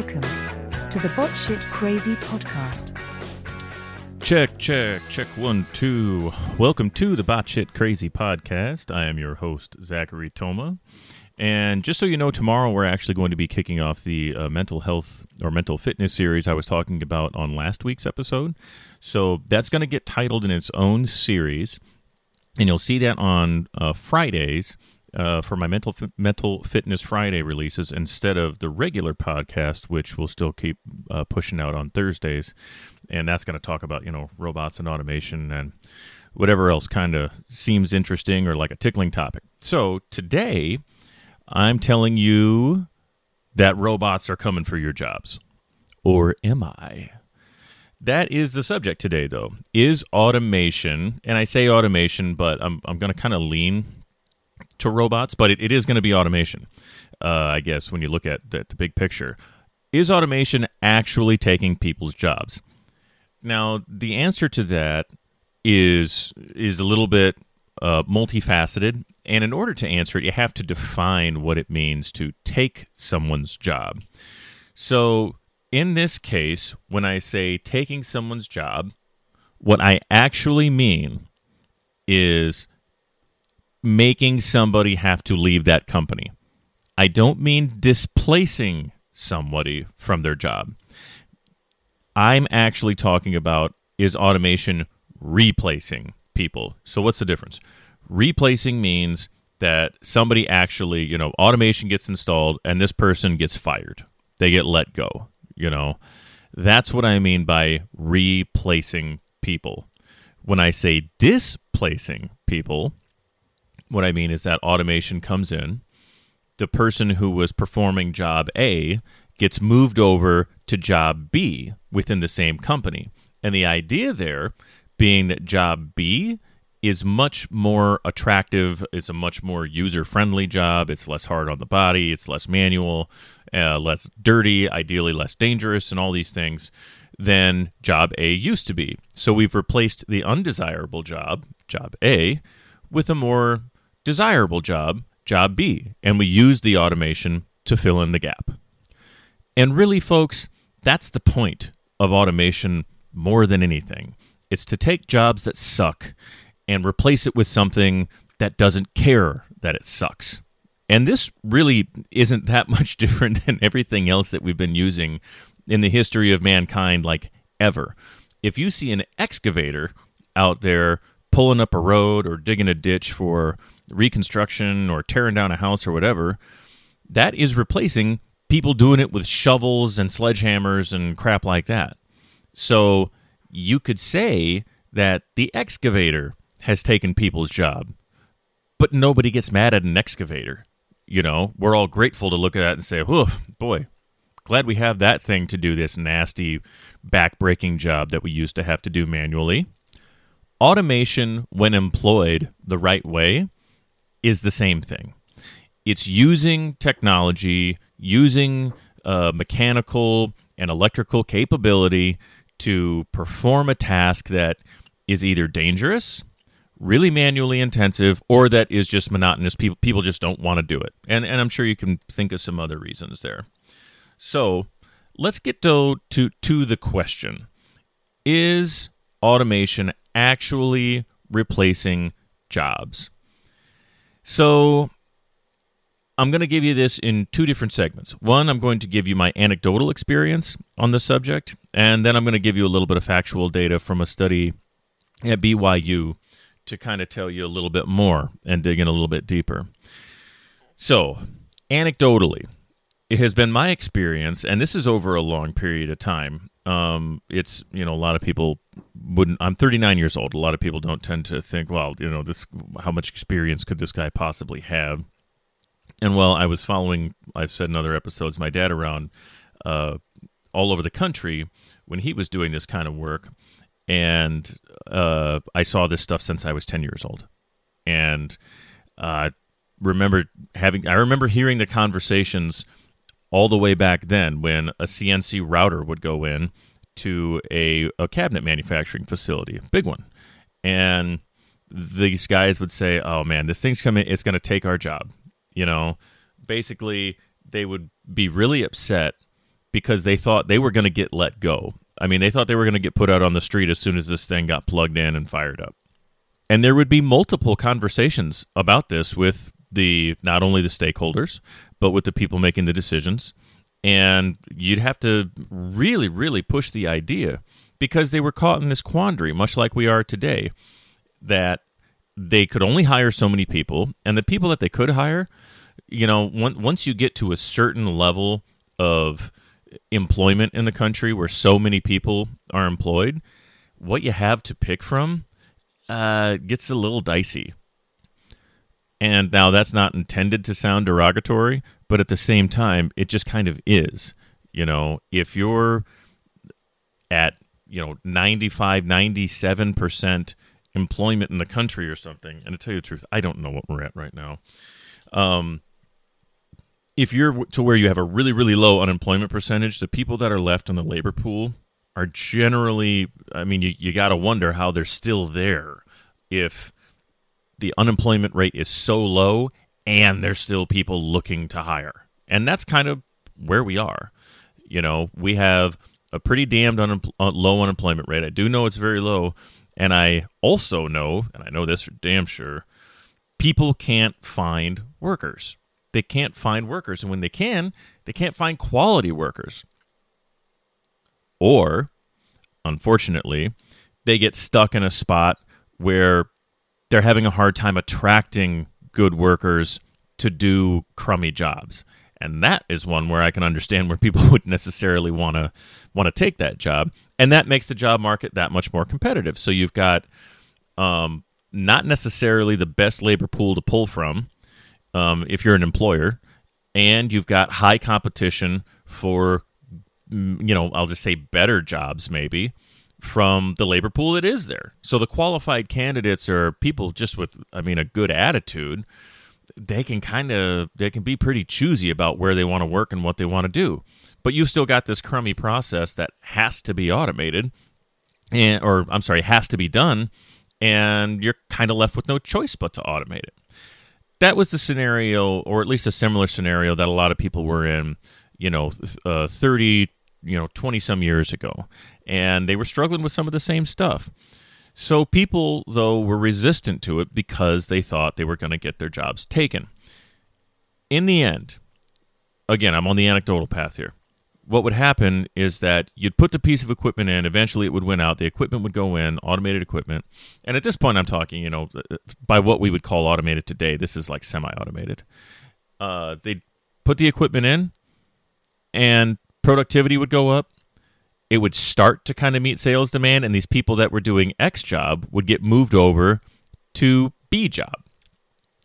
Welcome to the Bot Shit Crazy podcast. Check, check, check one, two. Welcome to the Bot Shit Crazy podcast. I am your host, Zachary Toma. And just so you know, tomorrow we're actually going to be kicking off the uh, mental health or mental fitness series I was talking about on last week's episode. So that's going to get titled in its own series. And you'll see that on uh, Fridays uh, for my mental mental fitness Friday releases instead of the regular podcast, which we'll still keep uh, pushing out on Thursdays, and that's going to talk about you know robots and automation and whatever else kind of seems interesting or like a tickling topic. So today, I'm telling you that robots are coming for your jobs, or am I? That is the subject today, though. Is automation, and I say automation, but I'm, I'm going to kind of lean to robots, but it, it is going to be automation. Uh, I guess when you look at the, the big picture, is automation actually taking people's jobs? Now, the answer to that is is a little bit uh, multifaceted, and in order to answer it, you have to define what it means to take someone's job. So, in this case, when I say taking someone's job, what I actually mean is making somebody have to leave that company. I don't mean displacing somebody from their job. I'm actually talking about is automation replacing people. So what's the difference? Replacing means that somebody actually, you know, automation gets installed and this person gets fired. They get let go, you know. That's what I mean by replacing people. When I say displacing people, what I mean is that automation comes in, the person who was performing job A gets moved over to job B within the same company. And the idea there being that job B is much more attractive. It's a much more user friendly job. It's less hard on the body. It's less manual, uh, less dirty, ideally less dangerous, and all these things than job A used to be. So we've replaced the undesirable job, job A, with a more desirable job, job B, and we use the automation to fill in the gap. And really, folks, that's the point of automation more than anything. It's to take jobs that suck and replace it with something that doesn't care that it sucks. And this really isn't that much different than everything else that we've been using in the history of mankind, like ever. If you see an excavator out there pulling up a road or digging a ditch for reconstruction or tearing down a house or whatever, that is replacing people doing it with shovels and sledgehammers and crap like that. So you could say that the excavator has taken people's job, but nobody gets mad at an excavator. You know, we're all grateful to look at that and say, "Oh boy, glad we have that thing to do this nasty, backbreaking job that we used to have to do manually." Automation, when employed the right way, is the same thing. It's using technology, using uh, mechanical and electrical capability to perform a task that is either dangerous, really manually intensive, or that is just monotonous. People people just don't want to do it, and and I'm sure you can think of some other reasons there. So let's get to to to the question: Is automation actually replacing jobs? So I'm going to give you this in two different segments. One, I'm going to give you my anecdotal experience on the subject, and then I'm going to give you a little bit of factual data from a study at BYU to kind of tell you a little bit more and dig in a little bit deeper. So, anecdotally, it has been my experience, and this is over a long period of time. Um, it's you know a lot of people wouldn't. I'm 39 years old. A lot of people don't tend to think, well, you know, this how much experience could this guy possibly have? And well, I was following. I've said in other episodes, my dad around uh, all over the country when he was doing this kind of work, and uh, I saw this stuff since I was 10 years old, and uh, remember having. I remember hearing the conversations all the way back then when a CNC router would go in to a, a cabinet manufacturing facility, big one. And these guys would say, "Oh man, this thing's coming. It's going to take our job." You know, basically, they would be really upset because they thought they were going to get let go. I mean, they thought they were going to get put out on the street as soon as this thing got plugged in and fired up. And there would be multiple conversations about this with the not only the stakeholders, but with the people making the decisions. And you'd have to really, really push the idea because they were caught in this quandary, much like we are today, that they could only hire so many people, and the people that they could hire, you know, once you get to a certain level of employment in the country where so many people are employed, what you have to pick from uh, gets a little dicey. And now that's not intended to sound derogatory, but at the same time, it just kind of is. You know, if you're at, you know, 95, 97% employment in the country or something, and to tell you the truth, I don't know what we're at right now. Um, if you're to where you have a really, really low unemployment percentage, the people that are left in the labor pool are generally, I mean, you, you got to wonder how they're still there if the unemployment rate is so low and there's still people looking to hire. And that's kind of where we are. You know, we have a pretty damned uh, low unemployment rate. I do know it's very low. And I also know, and I know this for damn sure, people can't find workers. They can't find workers. And when they can, they can't find quality workers. Or, unfortunately, they get stuck in a spot where they're having a hard time attracting good workers to do crummy jobs. And that is one where I can understand where people would necessarily want to want to take that job, and that makes the job market that much more competitive. So you've got um, not necessarily the best labor pool to pull from um, if you're an employer, and you've got high competition for you know I'll just say better jobs maybe from the labor pool that is there. So the qualified candidates are people just with, I mean, a good attitude. They can kind of they can be pretty choosy about where they want to work and what they want to do. But you've still got this crummy process that has to be automated, and or I'm sorry, has to be done, and you're kind of left with no choice but to automate it. That was the scenario, or at least a similar scenario that a lot of people were in. You know, uh, 30 you know 20 some years ago and they were struggling with some of the same stuff. So people though were resistant to it because they thought they were going to get their jobs taken. In the end again i'm on the anecdotal path here. What would happen is that you'd put the piece of equipment in eventually it would win out the equipment would go in automated equipment and at this point i'm talking you know by what we would call automated today this is like semi-automated. Uh, they'd put the equipment in and productivity would go up. It would start to kind of meet sales demand, and these people that were doing X job would get moved over to B job.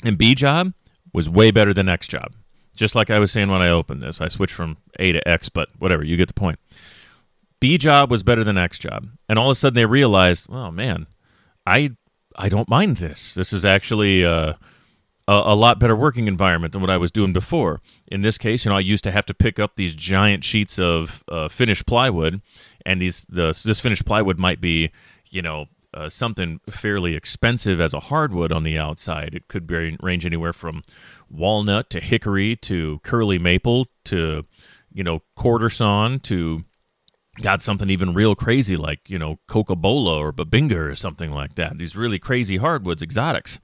And B job was way better than X job. Just like I was saying when I opened this, I switched from A to X, but whatever, you get the point. B job was better than X job. And all of a sudden they realized, oh man, I I don't mind this. This is actually uh, a, a, lot better working environment than what I was doing before. In this case, you know, I used to have to pick up these giant sheets of uh, finished plywood, and these the this finished plywood might be, you know, uh, something fairly expensive as a hardwood on the outside. It could be, range anywhere from walnut to hickory to curly maple to, you know, quarter sawn to got something even real crazy like you know cocobolo or bubinga or something like that. These really crazy hardwoods, exotics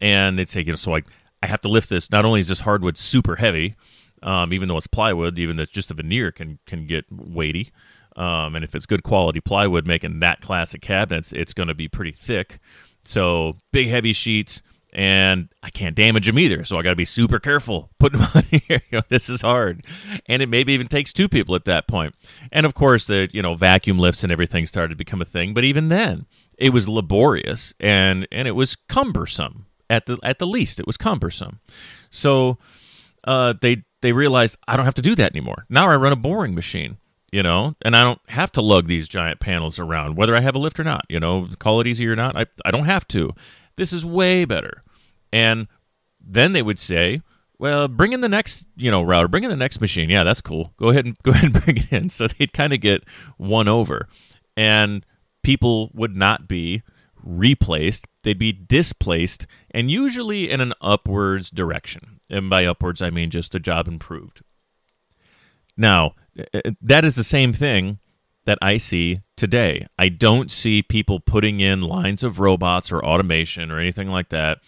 and they'd say, you know, so I, I have to lift this. Not only is this hardwood super heavy, um, even though it's plywood, even the, just the veneer can can get weighty. Um, and if it's good quality plywood making that classic cabinets, it's going to be pretty thick. So big heavy sheets, and I can't damage them either. So I got to be super careful putting them on here. You know, this is hard, and it maybe even takes two people at that point. And of course, the you know vacuum lifts and everything started to become a thing. But even then, it was laborious and and it was cumbersome at the at the least. It was cumbersome. So uh, they they realized I don't have to do that anymore. Now I run a boring machine, you know, and I don't have to lug these giant panels around, whether I have a lift or not. You know, call it easy or not, I I don't have to. This is way better. And then they would say, well, bring in the next, you know, router, bring in the next machine. Yeah, that's cool. Go ahead and go ahead and bring it in. So they'd kind of get won over, and people would not be replaced, they'd be displaced, and usually in an upwards direction. And by upwards, I mean just the job improved. Now, uh, that is the same thing that I see today. I don't see people putting in lines of robots or automation or anything like that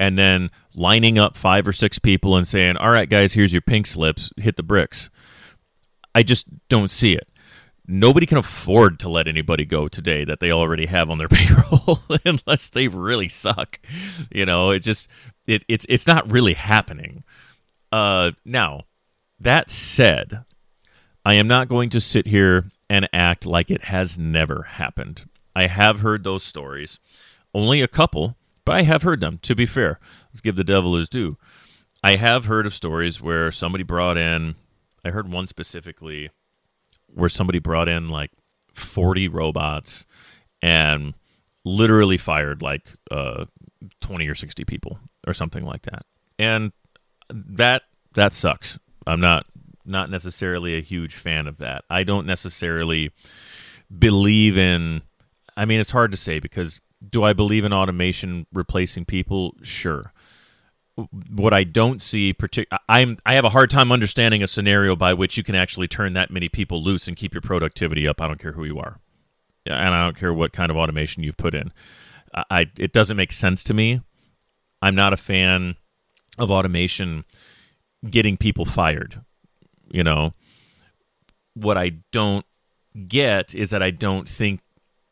and then lining up five or six people and saying, "All right, guys, here's your pink slips. Hit the bricks." I just don't see it. Nobody can afford to let anybody go today that they already have on their payroll unless they really suck. You know, it just it, it's it's not really happening. Uh, now, that said, I am not going to sit here and act like it has never happened. I have heard those stories, only a couple, but I have heard them. To be fair, let's give the devil his due. I have heard of stories where somebody brought in. I heard one specifically where somebody brought in like 40 robots and literally fired like uh, 20 or 60 people or something like that. And that that sucks. I'm not not necessarily a huge fan of that. I don't necessarily believe in I mean it's hard to say because do I believe in automation replacing people? Sure. What I don't see, partic- I'm I have a hard time understanding a scenario by which you can actually turn that many people loose and keep your productivity up. I don't care who you are, and I don't care what kind of automation you've put in. I it doesn't make sense to me. I'm not a fan of automation getting people fired. You know, what I don't get is that I don't think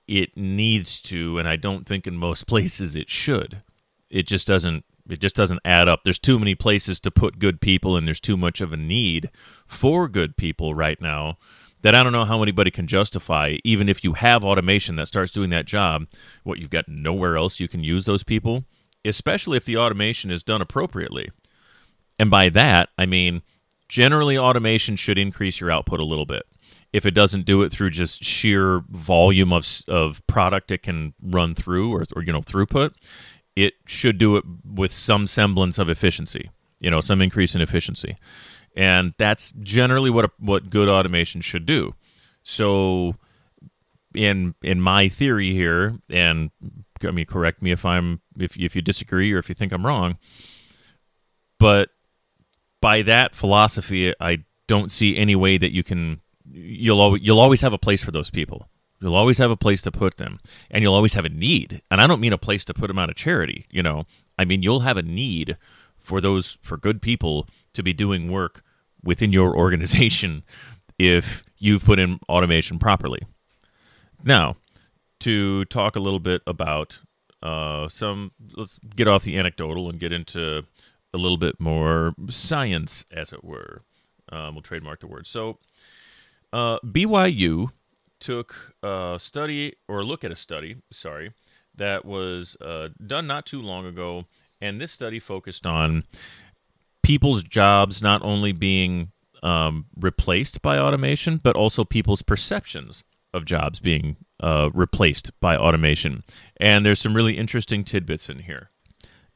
it needs to, and I don't think in most places it should. It just doesn't. It just doesn't add up. There's too many places to put good people, and there's too much of a need for good people right now that I don't know how anybody can justify. Even if you have automation that starts doing that job, what you've got nowhere else you can use those people, especially if the automation is done appropriately. And by that, I mean generally automation should increase your output a little bit if it doesn't do it through just sheer volume of of product it can run through or, or you know throughput, it should do it with some semblance of efficiency. You know, some increase in efficiency, and that's generally what a, what good automation should do. So, in in my theory here, and I mean, correct me if I'm if if you disagree or if you think I'm wrong, but by that philosophy, I don't see any way that you can you'll always, you'll always have a place for those people. You'll always have a place to put them, and you'll always have a need. And I don't mean a place to put them out of charity. You know, I mean you'll have a need for those for good people to be doing work within your organization if you've put in automation properly. Now, to talk a little bit about uh, some, let's get off the anecdotal and get into a little bit more science, as it were. Um, we'll trademark the word. So, uh, BYU took a study or a look at a study, sorry, that was uh, done not too long ago, and this study focused on people's jobs not only being um, replaced by automation, but also people's perceptions of jobs being uh, replaced by automation. And there's some really interesting tidbits in here.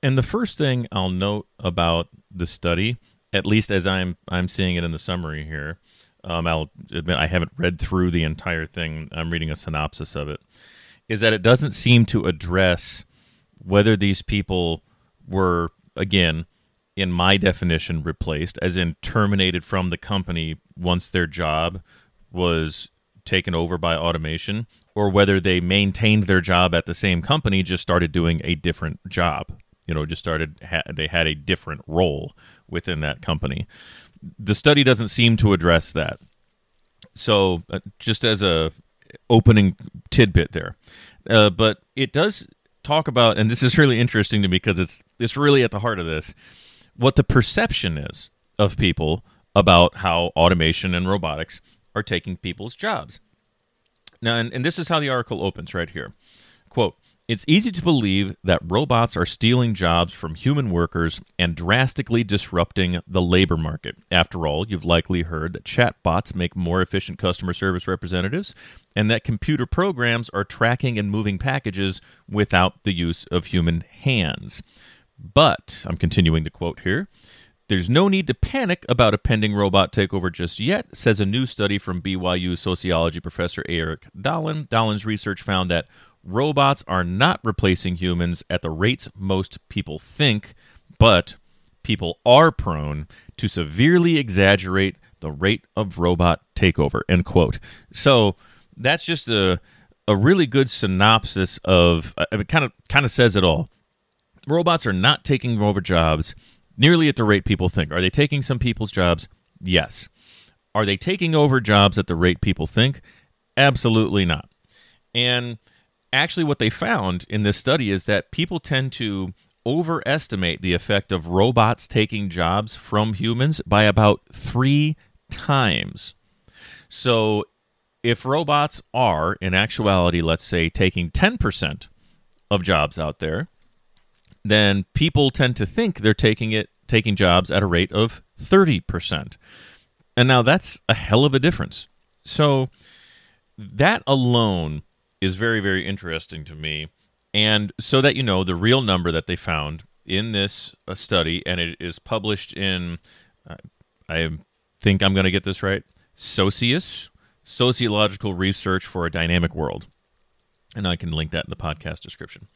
And the first thing I'll note about the study, at least as I'm I'm seeing it in the summary here, um, I'll admit I haven't read through the entire thing. I'm reading a synopsis of it. Is that it doesn't seem to address whether these people were, again, in my definition, replaced, as in terminated from the company once their job was taken over by automation, or whether they maintained their job at the same company, just started doing a different job. You know, just started, ha- they had a different role within that company the study doesn't seem to address that. So, uh, just as a opening tidbit there, uh, but it does talk about, and this is really interesting to me because it's it's really at the heart of this, what the perception is of people about how automation and robotics are taking people's jobs. Now, and, and this is how the article opens right here. Quote, it's easy to believe that robots are stealing jobs from human workers and drastically disrupting the labor market. After all, you've likely heard that chatbots make more efficient customer service representatives and that computer programs are tracking and moving packages without the use of human hands. But, I'm continuing to quote here, there's no need to panic about a pending robot takeover just yet, says a new study from BYU sociology professor Eric Dahlin. Dahlin's research found that robots are not replacing humans at the rates most people think, but people are prone to severely exaggerate the rate of robot takeover. End quote. So that's just a a really good synopsis of. I mean, kind of kind of says it all. Robots are not taking over jobs nearly at the rate people think. Are they taking some people's jobs? Yes. Are they taking over jobs at the rate people think? Absolutely not. And actually, what they found in this study is that people tend to overestimate the effect of robots taking jobs from humans by about three times. So, if robots are, in actuality, let's say, taking 10% of jobs out there, then people tend to think they're taking it taking jobs at a rate of 30%. And now that's a hell of a difference. So that alone is very very interesting to me. And so that you know the real number that they found in this uh, study and it is published in uh, I think I'm going to get this right. Socius, Sociological Research for a Dynamic World. And I can link that in the podcast description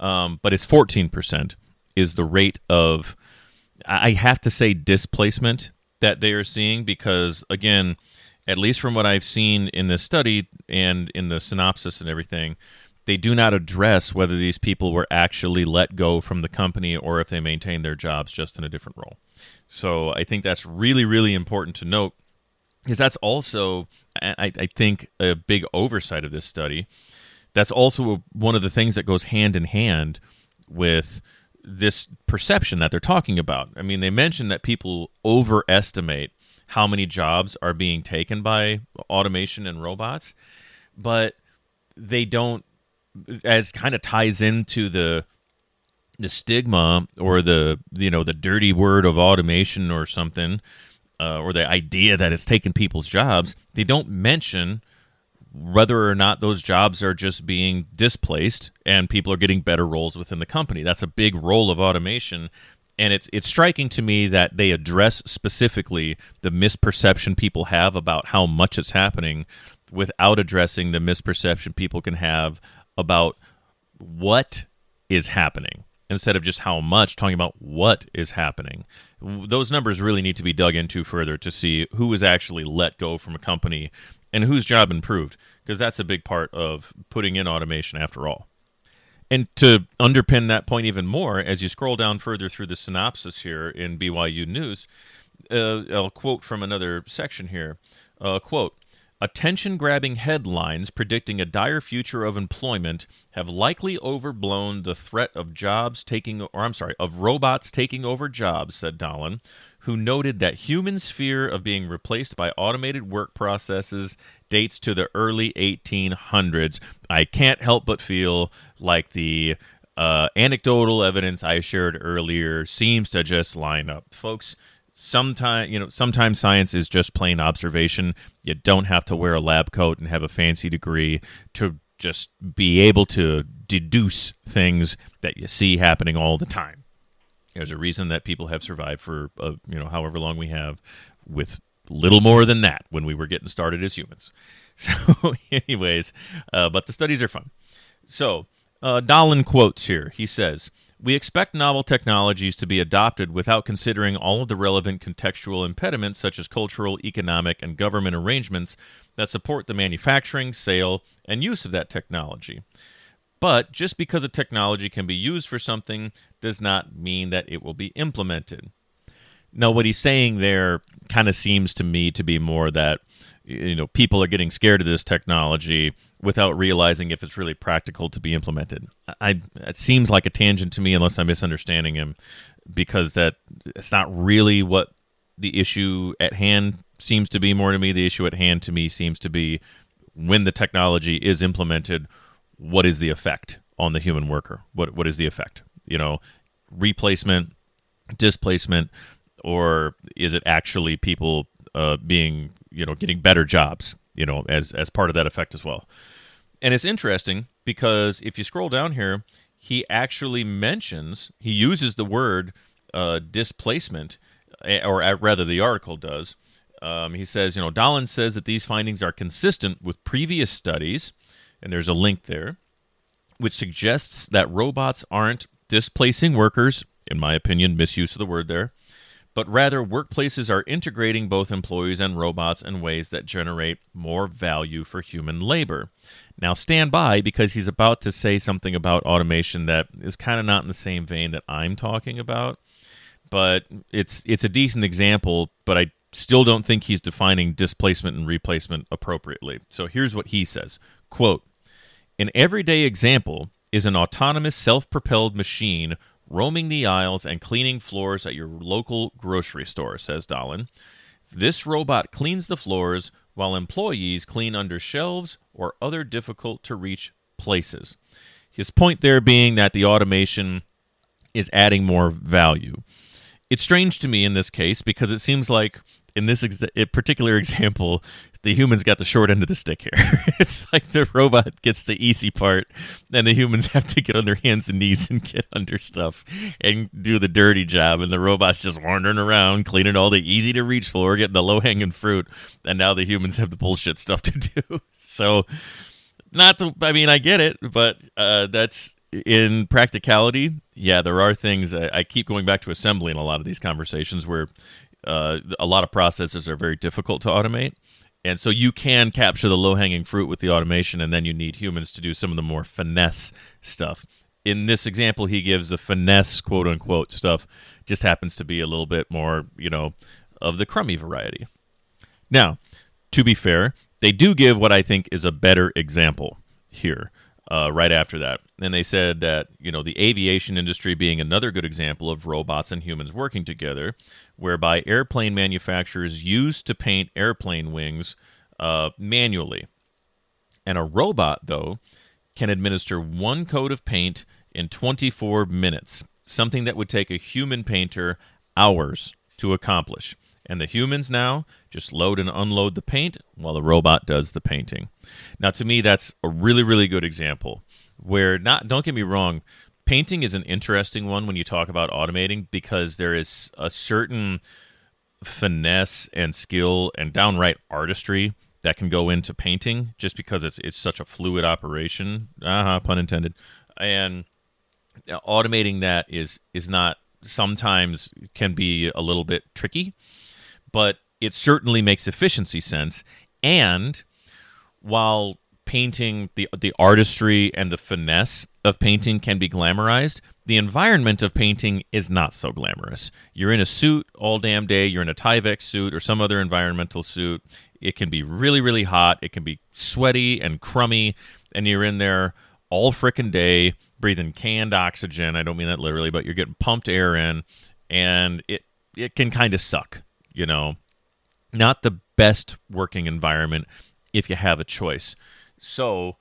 um, but it's 14% is the rate of, I have to say, displacement that they are seeing because, again, at least from what I've seen in this study and in the synopsis and everything, they do not address whether these people were actually let go from the company or if they maintained their jobs just in a different role. So I think that's really, really important to note because that's also, I, I think, a big oversight of this study that's also one of the things that goes hand in hand with this perception that they're talking about. I mean, they mentioned that people overestimate how many jobs are being taken by automation and robots, but they don't as kind of ties into the the stigma or the you know the dirty word of automation or something uh, or the idea that it's taking people's jobs they don't mention whether or not those jobs are just being displaced and people are getting better roles within the company. That's a big role of automation. And it's it's striking to me that they address specifically the misperception people have about how much it's happening without addressing the misperception people can have about what is happening instead of just how much talking about what is happening those numbers really need to be dug into further to see who was actually let go from a company and whose job improved because that's a big part of putting in automation after all. And to underpin that point even more, as you scroll down further through the synopsis here in BYU News, uh, I'll quote from another section here. Uh, quote, Attention grabbing headlines predicting a dire future of employment have likely overblown the threat of jobs taking, or I'm sorry, of robots taking over jobs, said Dahlin, who noted that humans' fear of being replaced by automated work processes dates to the early 1800s. I can't help but feel like the uh, anecdotal evidence I shared earlier seems to just line up. Folks, sometimes you know sometimes science is just plain observation you don't have to wear a lab coat and have a fancy degree to just be able to deduce things that you see happening all the time there's a reason that people have survived for uh, you know however long we have, with little more than that when we were getting started as humans. So, anyways, uh, but the studies are fun. So, uh, Dahlin quotes here. He says. We expect novel technologies to be adopted without considering all of the relevant contextual impediments, such as cultural, economic, and government arrangements that support the manufacturing, sale, and use of that technology. But just because a technology can be used for something does not mean that it will be implemented. Now, what he's saying there kind of seems to me to be more that you know people are getting scared of this technology without realizing if it's really practical to be implemented. I it seems like a tangent to me, unless I'm misunderstanding him, because that it's not really what the issue at hand seems to be. More to me, the issue at hand to me seems to be when the technology is implemented what is the effect on the human worker? What what is the effect? You know, replacement, displacement, or is it actually people uh, being you know getting better jobs? You know, as as part of that effect as well. And it's interesting because if you scroll down here, he actually mentions he uses the word uh, displacement, eh, or rather, the article does. Um, he says, you know, Dahlin says that these findings are consistent with previous studies and there's a link there, which suggests that robots aren't displacing workers, in my opinion, misuse of the word there, but rather workplaces are integrating both employees and robots in ways that generate more value for human labor. Now, stand by because he's about to say something about automation that is kind of not in the same vein that I'm talking about. But it's it's a decent example, but I still don't think he's defining displacement and replacement appropriately. So here's what he says: "Quote: An everyday example is an autonomous self-propelled machine roaming the aisles and cleaning floors at your local grocery store, says Dahlin. This robot cleans the floors while employees clean under shelves or other difficult to reach places. His point there being that the automation is adding more value. It's strange to me in this case because it seems like in this particular example, the humans got the short end of the stick here. it's like the robot gets the easy part, and the humans have to get on their hands and knees and get under stuff and do the dirty job. And the robot's just wandering around, cleaning all the easy to reach floor, getting the low hanging fruit. And now the humans have the bullshit stuff to do. so, not the, I mean, I get it, but uh, that's in practicality. Yeah, there are things I, I keep going back to assembly in a lot of these conversations where uh, a lot of processes are very difficult to automate and so you can capture the low hanging fruit with the automation, and then you need humans to do some of the more finesse stuff. In this example, he gives the finesse, quote unquote, stuff just happens to be a little bit more, you know, of the crummy variety. Now, to be fair, they do give what I think is a better example here uh, right after that. And they said that, you know, the aviation industry being another good example of robots and humans working together, whereby airplane manufacturers used to paint airplane wings uh, manually. And a robot, though, can administer one coat of paint in 24 minutes, something that would take a human painter hours to accomplish. And the humans now just load and unload the paint while the robot does the painting. Now, to me, that's a really, really good example where not, don't get me wrong, painting is an interesting one when you talk about automating because there is a certain finesse and skill and downright artistry that can go into painting just because it's it's such a fluid operation. Uh-huh, pun intended. And automating that is is not sometimes can be a little bit tricky but it certainly makes efficiency sense. And while painting the the artistry and the finesse of painting can be glamorized, the environment of painting is not so glamorous. You're in a suit all damn day, you're in a Tyvek suit or some other environmental suit. It can be really, really hot, it can be sweaty and crummy, and you're in there all frickin' day breathing canned oxygen. I don't mean that literally, but you're getting pumped air in, and it it can kind of suck you know, not the best working environment if you have a choice. So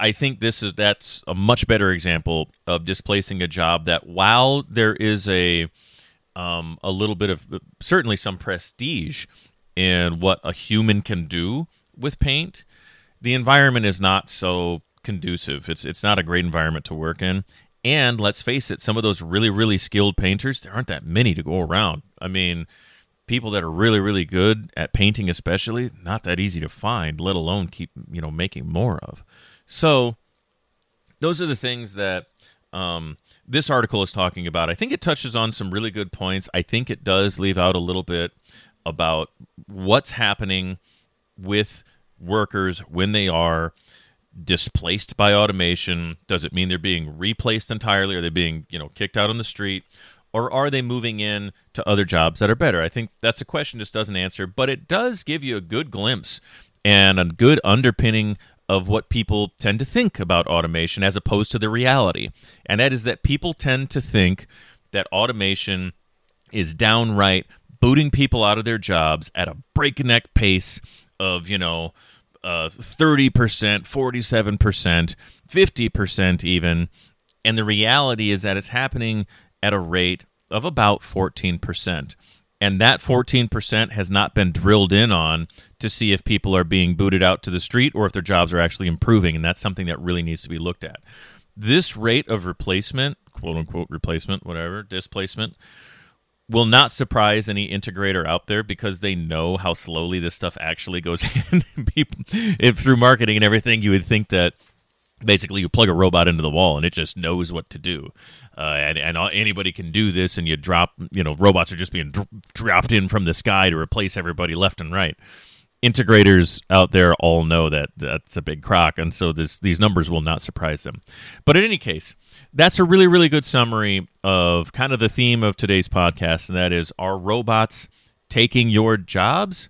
I think this is that's a much better example of displacing a job that while there is a um, a little bit of certainly some prestige in what a human can do with paint, the environment is not so conducive. It's it's not a great environment to work in. And let's face it, some of those really really skilled painters, there aren't that many to go around. I mean, people that are really really good at painting especially not that easy to find let alone keep you know making more of. So those are the things that um, this article is talking about. I think it touches on some really good points. I think it does leave out a little bit about what's happening with workers when they are displaced by automation. Does it mean they're being replaced entirely? Are they being you know kicked out on the street or are they moving in to other jobs that are better? I think that's a question just doesn't answer, but it does give you a good glimpse and a good underpinning of what people tend to think about automation as opposed to the reality. And that is that people tend to think that automation is downright booting people out of their jobs at a breakneck pace of, you know, uh, 30%, 47%, 50% even. And the reality is that it's happening at a rate of about 14%. And that 14% has not been drilled in on to see if people are being booted out to the street or if their jobs are actually improving. And that's something that really needs to be looked at. This rate of replacement, quote unquote replacement, whatever, displacement, will not surprise any integrator out there because they know how slowly this stuff actually goes in. If through marketing and everything, you would think that basically you plug a robot into the wall and it just knows what to do. Uh, and, and anybody can do this and you drop you know robots are just being dr- dropped in from the sky to replace everybody left and right. Integrators out there all know that that's a big crock and so this, these numbers will not surprise them. But in any case that's a really really good summary of kind of the theme of today's podcast and that is are robots taking your jobs?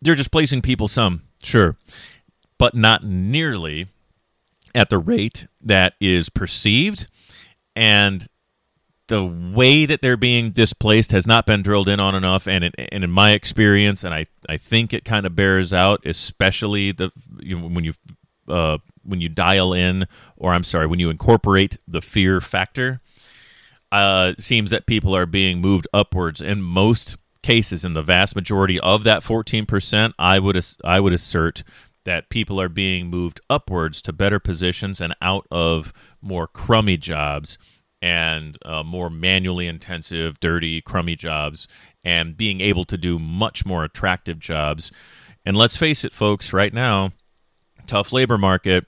They're displacing people some sure but not nearly at the rate that is perceived and the way that they're being displaced has not been drilled in on enough and, it, and in my experience and I, I think it kind of bears out especially the you know, when you uh, when you dial in or I'm sorry when you incorporate the fear factor uh, seems that people are being moved upwards. In most cases in the vast majority of that 14% I would I would assert that people are being moved upwards to better positions and out of more crummy jobs and uh, more manually intensive, dirty, crummy jobs, and being able to do much more attractive jobs. And let's face it, folks, right now, tough labor market.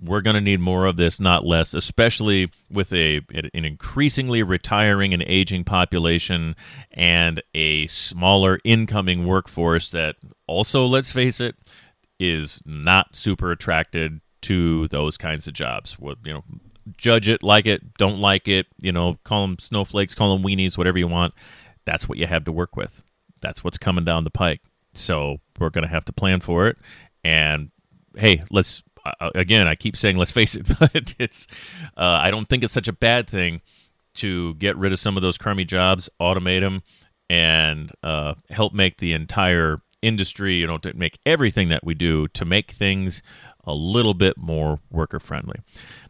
We're going to need more of this, not less, especially with a an increasingly retiring and aging population and a smaller incoming workforce that also, let's face it, is not super attracted to those kinds of jobs. What you know, judge it, like it, don't like it. You know, call them snowflakes, call them weenies, whatever you want. That's what you have to work with. That's what's coming down the pike. So we're to have to plan for it. And hey, let's uh, again. I keep saying, let's face it, but it's. Uh, I don't think it's such a bad thing to get rid of some of those crummy jobs, automate them, and uh, help make the entire industry, you know, to make everything that we do to make things a little bit more worker friendly.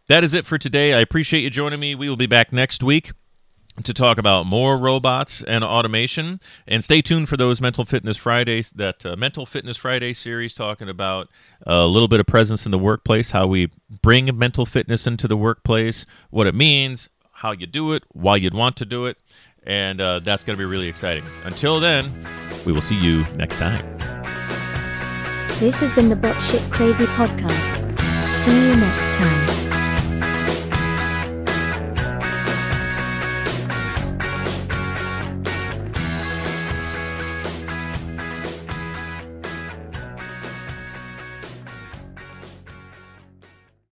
That is it for today. I appreciate you joining me. We will be back next week to talk about more robots and automation. And stay tuned for those Mental Fitness Fridays, that uh, Mental Fitness Friday series, talking about a little bit of presence in the workplace, how we bring mental fitness into the workplace, what it means, how you do it, why you'd want to do it. And uh, that's going to be really exciting. Until then, we will see you next time. This has been the Bot Shit Crazy podcast. See you next time.